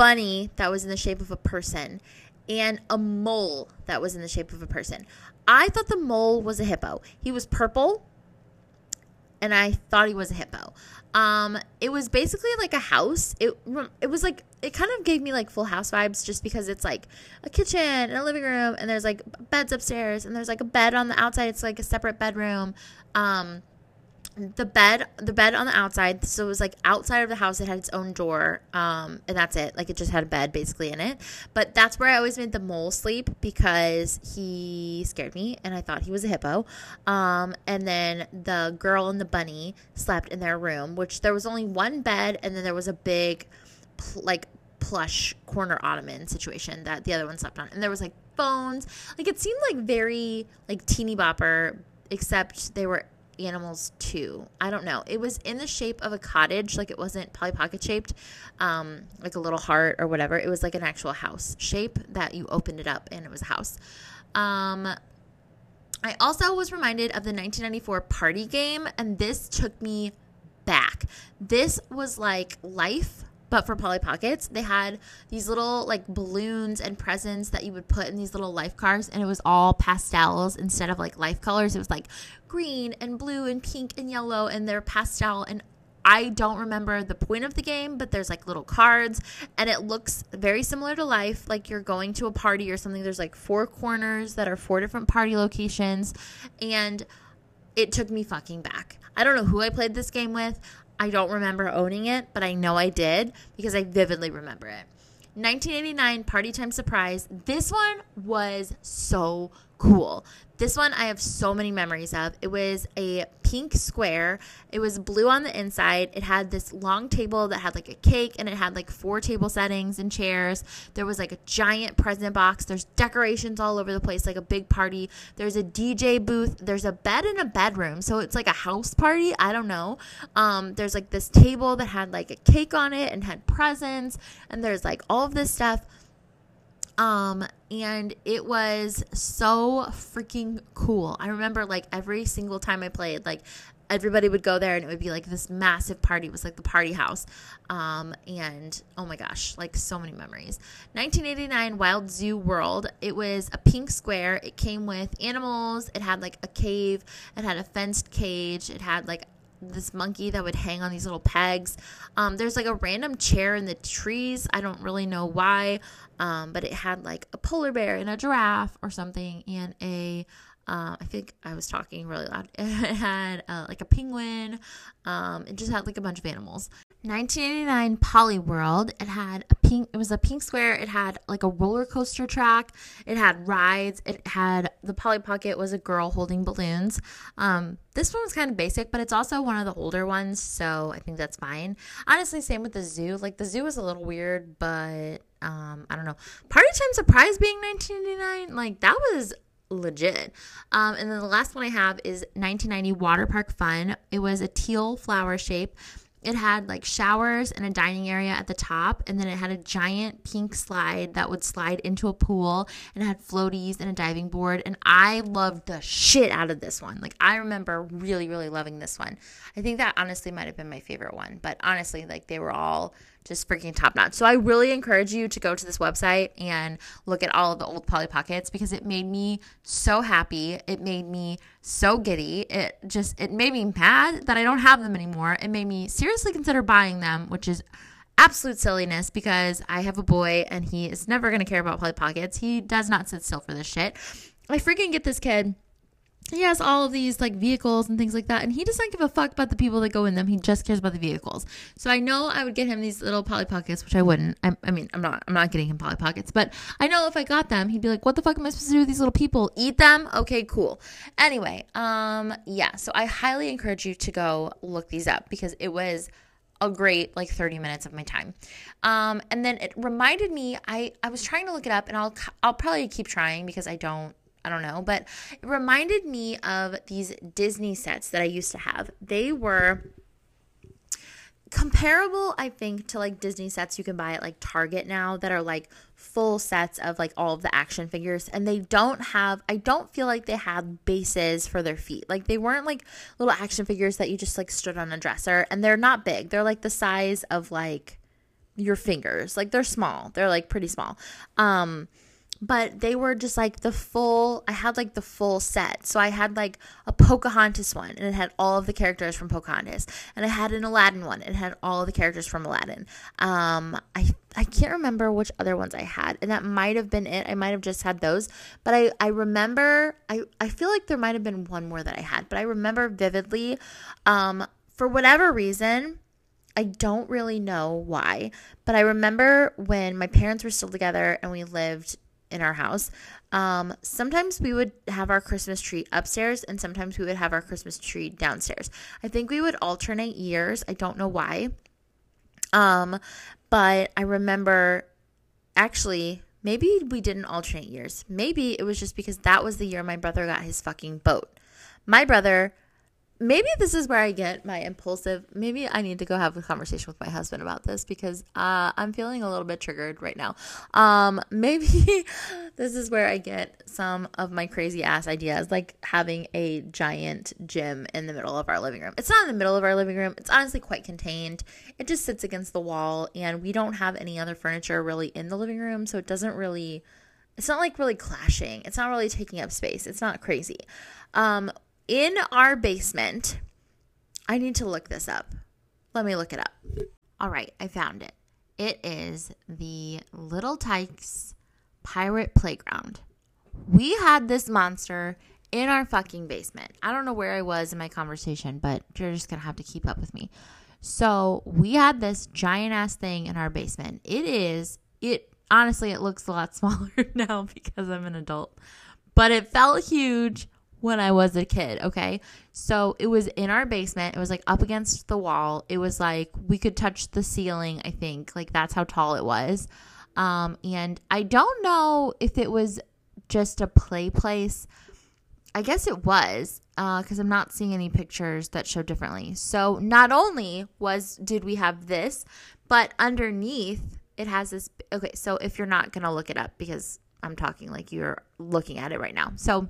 bunny that was in the shape of a person and a mole that was in the shape of a person. I thought the mole was a hippo. He was purple and I thought he was a hippo. Um, it was basically like a house. It it was like it kind of gave me like Full House vibes, just because it's like a kitchen and a living room, and there's like beds upstairs, and there's like a bed on the outside. It's like a separate bedroom. Um, the bed the bed on the outside so it was like outside of the house it had its own door um and that's it. Like it just had a bed basically in it. But that's where i always made the mole sleep because he scared me and i thought he was a hippo. Um and then the girl and the bunny slept in their room which there was only one bed and then there was a big like plush corner ottoman situation that the other one slept on. And there was like phones. Like it seemed like very like teeny bopper, except they were animals too. I don't know. It was in the shape of a cottage, like it wasn't Polly Pocket shaped, um, like a little heart or whatever. It was like an actual house shape that you opened it up and it was a house. Um, I also was reminded of the 1994 party game, and this took me back. This was like life but for Polly Pockets, they had these little like balloons and presents that you would put in these little life cards, and it was all pastels instead of like life colors. It was like green and blue and pink and yellow, and they're pastel. And I don't remember the point of the game, but there's like little cards, and it looks very similar to life. Like you're going to a party or something. There's like four corners that are four different party locations, and it took me fucking back. I don't know who I played this game with. I don't remember owning it, but I know I did because I vividly remember it. 1989 Party Time Surprise. This one was so cool. This one I have so many memories of. It was a pink square. It was blue on the inside. It had this long table that had like a cake and it had like four table settings and chairs. There was like a giant present box. There's decorations all over the place, like a big party. There's a DJ booth. There's a bed in a bedroom. So it's like a house party. I don't know. Um, there's like this table that had like a cake on it and had presents. And there's like all of this stuff. Um, and it was so freaking cool. I remember like every single time I played, like everybody would go there and it would be like this massive party. It was like the party house. Um, and oh my gosh, like so many memories. 1989 Wild Zoo World. It was a pink square. It came with animals. It had like a cave. It had a fenced cage. It had like this monkey that would hang on these little pegs. Um, there's like a random chair in the trees. I don't really know why, um, but it had like a polar bear and a giraffe or something, and a uh, I think I was talking really loud. It had uh, like a penguin. Um, it just had like a bunch of animals. 1989 Polly World. It had a pink. It was a pink square. It had like a roller coaster track. It had rides. It had the Polly Pocket was a girl holding balloons. Um, this one was kind of basic, but it's also one of the older ones, so I think that's fine. Honestly, same with the zoo. Like the zoo was a little weird, but um, I don't know. Party Time Surprise being 1989, like that was legit. Um, and then the last one I have is 1990 Water Park Fun. It was a teal flower shape it had like showers and a dining area at the top and then it had a giant pink slide that would slide into a pool and it had floaties and a diving board and i loved the shit out of this one like i remember really really loving this one i think that honestly might have been my favorite one but honestly like they were all just freaking top notch. So I really encourage you to go to this website and look at all of the old Polly Pockets because it made me so happy. It made me so giddy. It just it made me mad that I don't have them anymore. It made me seriously consider buying them, which is absolute silliness because I have a boy and he is never going to care about Polly Pockets. He does not sit still for this shit. I freaking get this kid he has all of these like vehicles and things like that and he doesn't give a fuck about the people that go in them. He just cares about the vehicles. So i know i would get him these little polly pockets which i wouldn't. I, I, mean i'm not i'm not getting him polly pockets but i know if i got them he'd be like what the fuck am i supposed to do with these little people? Eat them? Okay cool. Anyway um yeah so i highly encourage you to go look these up because it was a great like 30 minutes of my time. Um and then it reminded me i i was trying to look it up and i'll i'll probably keep trying because i don't I don't know, but it reminded me of these Disney sets that I used to have. They were comparable, I think, to like Disney sets you can buy at like Target now that are like full sets of like all of the action figures. And they don't have, I don't feel like they had bases for their feet. Like they weren't like little action figures that you just like stood on a dresser. And they're not big, they're like the size of like your fingers. Like they're small, they're like pretty small. Um, but they were just like the full I had like the full set. So I had like a Pocahontas one and it had all of the characters from Pocahontas. And I had an Aladdin one and it had all of the characters from Aladdin. Um I I can't remember which other ones I had. And that might have been it. I might have just had those. But I, I remember I, I feel like there might have been one more that I had, but I remember vividly, um, for whatever reason, I don't really know why, but I remember when my parents were still together and we lived in our house. Um, sometimes we would have our Christmas tree upstairs, and sometimes we would have our Christmas tree downstairs. I think we would alternate years. I don't know why. Um, but I remember actually Maybe we didn't alternate years. Maybe it was just because that was the year my brother got his fucking boat. My brother maybe this is where I get my impulsive. Maybe I need to go have a conversation with my husband about this because uh, I'm feeling a little bit triggered right now. Um, maybe this is where I get some of my crazy ass ideas, like having a giant gym in the middle of our living room. It's not in the middle of our living room. It's honestly quite contained. It just sits against the wall, and we don't have any other furniture really in the living room, so it doesn't really. It's not like really clashing. It's not really taking up space. It's not crazy. Um, in our basement. I need to look this up. Let me look it up. All right, I found it. It is the Little Tikes Pirate Playground. We had this monster in our fucking basement. I don't know where I was in my conversation, but you're just going to have to keep up with me. So, we had this giant ass thing in our basement. It is, it honestly, it looks a lot smaller now because I'm an adult, but it felt huge when I was a kid, okay? So it was in our basement. It was like up against the wall. It was like we could touch the ceiling, I think. Like that's how tall it was. Um, and I don't know if it was just a play place. I guess it was because uh, I'm not seeing any pictures that show differently. So not only was did we have this, but underneath it has this. Okay, so if you're not gonna look it up because I'm talking like you're looking at it right now, so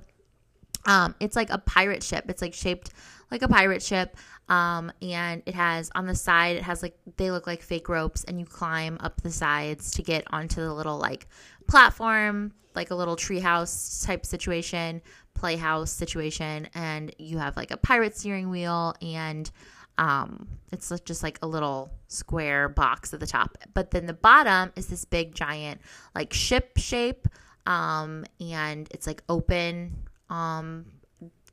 um, it's like a pirate ship. It's like shaped like a pirate ship. Um, and it has on the side, it has like, they look like fake ropes, and you climb up the sides to get onto the little like platform, like a little treehouse type situation, playhouse situation. And you have like a pirate steering wheel, and um, it's just like a little square box at the top. But then the bottom is this big giant like ship shape. Um, and it's like open um,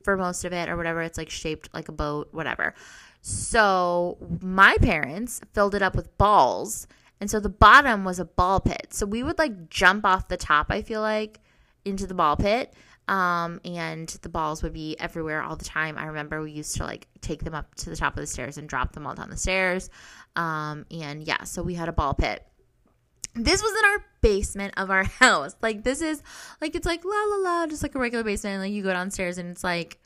for most of it or whatever. It's like shaped like a boat, whatever. So my parents filled it up with balls. And so the bottom was a ball pit. So we would like jump off the top, I feel like, into the ball pit. Um, and the balls would be everywhere all the time. I remember we used to like take them up to the top of the stairs and drop them all down the stairs. Um, and yeah, so we had a ball pit this was in our basement of our house. Like this is like it's like la la la, just like a regular basement. And, like you go downstairs and it's like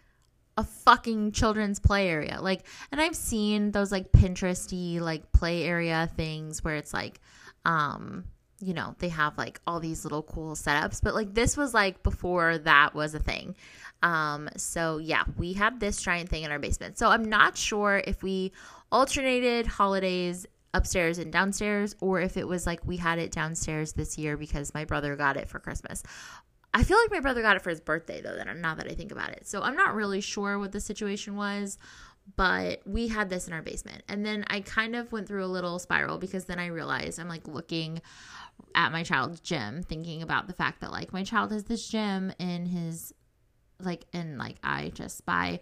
a fucking children's play area. Like, and I've seen those like Pinteresty like play area things where it's like, um, you know, they have like all these little cool setups. But like this was like before that was a thing. Um, so yeah, we had this giant thing in our basement. So I'm not sure if we alternated holidays upstairs and downstairs, or if it was like we had it downstairs this year because my brother got it for Christmas. I feel like my brother got it for his birthday though, that now that I think about it. So I'm not really sure what the situation was, but we had this in our basement. And then I kind of went through a little spiral because then I realized I'm like looking at my child's gym, thinking about the fact that like my child has this gym in his like and like I just buy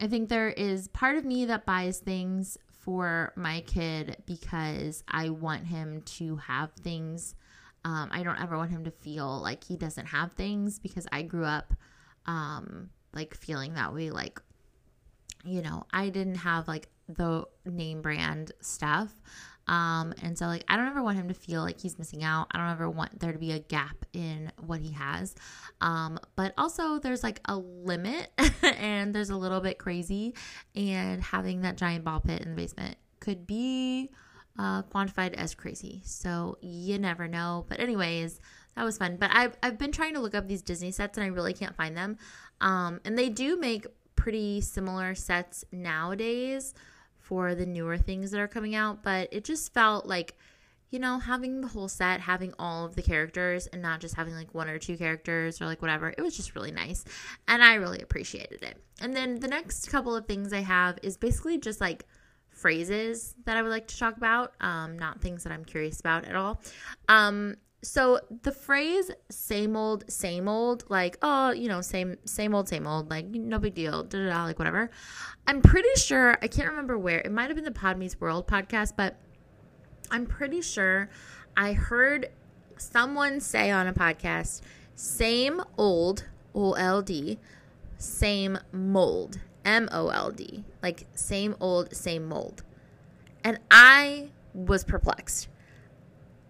I think there is part of me that buys things for my kid because I want him to have things. Um, I don't ever want him to feel like he doesn't have things because I grew up um, like feeling that way. Like, you know, I didn't have like the name brand stuff. Um, and so like I don't ever want him to feel like he's missing out. I don't ever want there to be a gap in what he has. Um, but also there's like a limit and there's a little bit crazy and having that giant ball pit in the basement could be uh, quantified as crazy. So you never know. But anyways, that was fun. But I've, I've been trying to look up these Disney sets and I really can't find them. Um, and they do make pretty similar sets nowadays for the newer things that are coming out, but it just felt like, you know, having the whole set, having all of the characters and not just having like one or two characters or like whatever, it was just really nice. And I really appreciated it. And then the next couple of things I have is basically just like phrases that I would like to talk about, um, not things that I'm curious about at all. Um, so the phrase same old same old like oh you know same same old same old like no big deal da, da, da, like whatever. I'm pretty sure i can't remember where it might have been the pod world podcast but i'm pretty sure i heard someone say on a podcast same old old same mold m-o-l-d like same old same mold. And i was perplexed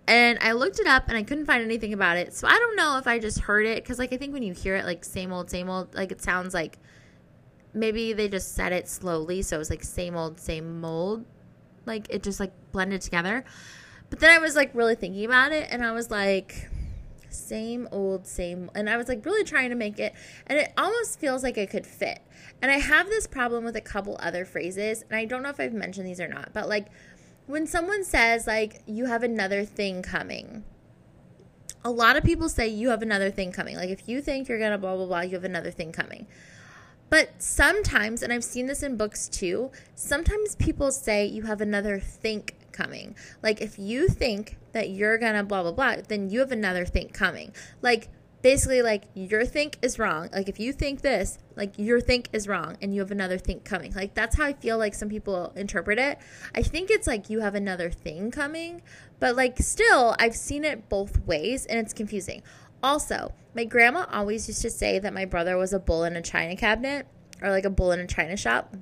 And I looked it up and I couldn't find anything about it. So I don't know if I just heard it because, like, I think when you hear it, like, same old, same old, like, it sounds like maybe they just said it slowly. So it was like same old, same mold. Like, it just, like, blended together. But then I was, like, really thinking about it and I was like, same old, same. And I was, like, really trying to make it. And it almost feels like it could fit. And I have this problem with a couple other phrases. And I don't know if I've mentioned these or not. But, like, when someone says like you have another thing coming a lot of people say you have another thing coming. Like if you think you're gonna blah blah blah you have another thing coming. But sometimes and i've seen this in books too sometimes people say you have another think coming. Like if you think that you're gonna blah blah blah then you have another think coming. Like basically like your think is wrong. Like if you think this like your think is wrong and you have another think coming. Like that's how i feel like some people interpret it. I think it's like you have another thing coming but like still i've seen it both ways and it's confusing. Also my grandma always used to say that my brother was a bull in a china cabinet or like a bull in a china shop.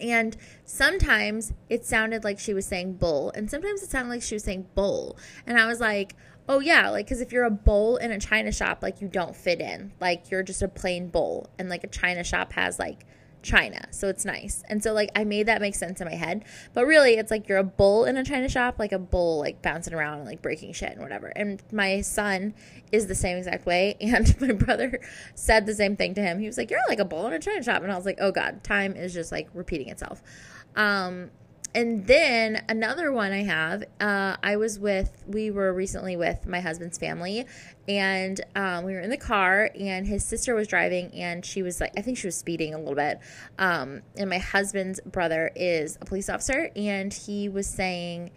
And sometimes it sounded like she was saying bull and sometimes it sounded like she was saying bull. And i was like oh yeah like because if you're a bowl in a china shop like you don't fit in. Like you're just a plain bowl and like a china shop has like china so it's nice. And so like i made that make sense in my head. But really it's like you're a bull in a china shop like a bull like bouncing around and like breaking shit and whatever. And my son is the same exact way and my brother said the same thing to him. He was like you're like a bull in a china shop. And i was like oh god time is just like repeating itself. Um and then another one I have, uh, I was with, we were recently with my husband's family, and um, we were in the car, and his sister was driving, and she was like, I think she was speeding a little bit. Um, and my husband's brother is a police officer, and he was saying,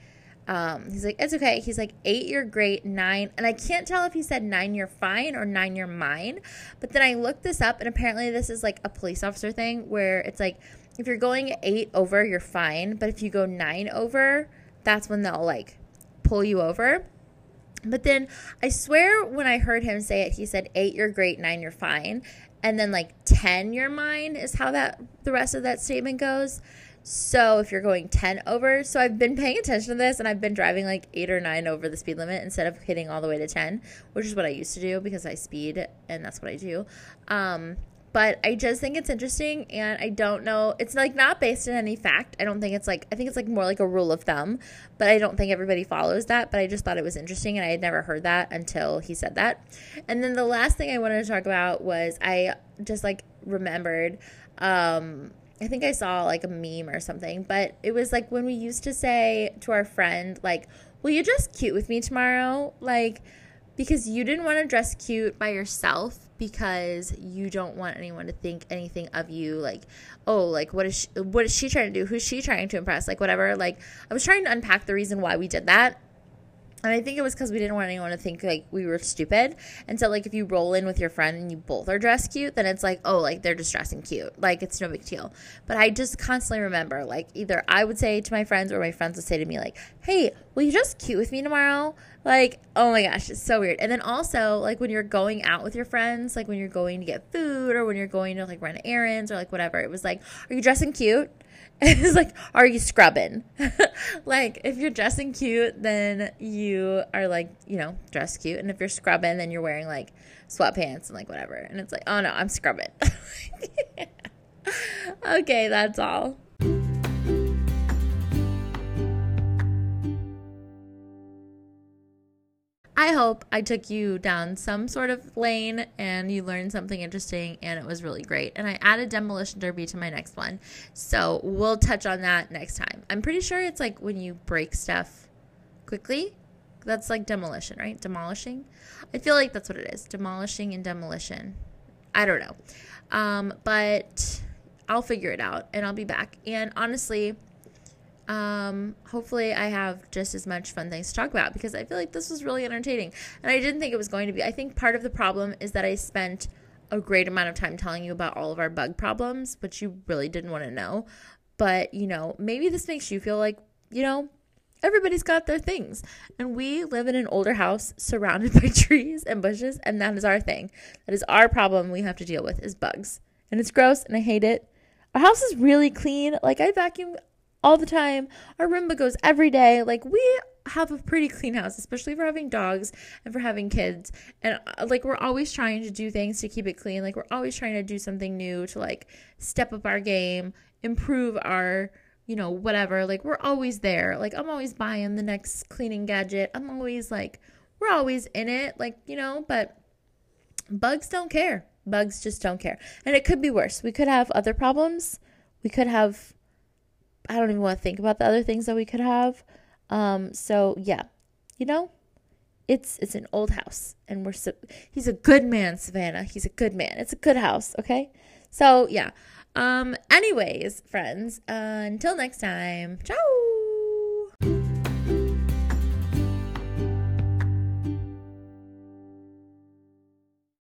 um, he's like, it's okay. He's like, eight, you're great. Nine, and I can't tell if he said nine, you're fine, or nine, you're mine. But then I looked this up, and apparently this is like a police officer thing where it's like, if you're going eight over, you're fine. But if you go nine over, that's when they'll like pull you over. But then I swear when I heard him say it, he said eight, you're great, nine, you're fine. And then like 10, you're mine is how that the rest of that statement goes. So if you're going 10 over, so I've been paying attention to this and I've been driving like 8 or 9 over the speed limit instead of hitting all the way to 10, which is what I used to do because I speed and that's what I do. Um, but I just think it's interesting and I don't know it's like not based in any fact. I don't think it's like I think it's like more like a rule of thumb, but I don't think everybody follows that, but I just thought it was interesting and I had never heard that until he said that. And then the last thing I wanted to talk about was I just like remembered um I think I saw like a meme or something, but it was like when we used to say to our friend like, "Will you dress cute with me tomorrow?" like because you didn't want to dress cute by yourself because you don't want anyone to think anything of you like oh like what is she, what is she trying to do? Who's she trying to impress? Like whatever. Like i was trying to unpack the reason why we did that and I think it was because we didn't want anyone to think like we were stupid. And so, like, if you roll in with your friend and you both are dressed cute, then it's like, oh, like they're just dressing cute. Like, it's no big deal. But I just constantly remember, like, either I would say to my friends or my friends would say to me, like, hey, will you dress cute with me tomorrow? Like, oh my gosh, it's so weird. And then also, like, when you're going out with your friends, like when you're going to get food or when you're going to like run errands or like whatever, it was like, are you dressing cute? it's like, are you scrubbing? like, if you're dressing cute, then you are like, you know, dress cute. And if you're scrubbing, then you're wearing like sweatpants and like whatever. And it's like, oh no, I'm scrubbing. okay, that's all. I hope I took you down some sort of lane and you learned something interesting and it was really great. And I added Demolition Derby to my next one. So we'll touch on that next time. I'm pretty sure it's like when you break stuff quickly. That's like demolition, right? Demolishing. I feel like that's what it is demolishing and demolition. I don't know. Um, but I'll figure it out and I'll be back. And honestly, um, hopefully I have just as much fun things to talk about because I feel like this was really entertaining. And I didn't think it was going to be. I think part of the problem is that I spent a great amount of time telling you about all of our bug problems, which you really didn't want to know. But, you know, maybe this makes you feel like, you know, everybody's got their things. And we live in an older house surrounded by trees and bushes, and that is our thing. That is our problem we have to deal with is bugs. And it's gross and I hate it. Our house is really clean. Like I vacuum all the time. Our Roomba goes every day. Like we have a pretty clean house, especially for having dogs and for having kids. And uh, like we're always trying to do things to keep it clean. Like we're always trying to do something new to like step up our game, improve our you know, whatever. Like we're always there. Like I'm always buying the next cleaning gadget. I'm always like we're always in it, like, you know, but bugs don't care. Bugs just don't care. And it could be worse. We could have other problems. We could have I don't even want to think about the other things that we could have. Um so yeah. You know, it's it's an old house and we're so he's a good man, Savannah. He's a good man. It's a good house, okay? So, yeah. Um anyways, friends, uh, until next time. Ciao.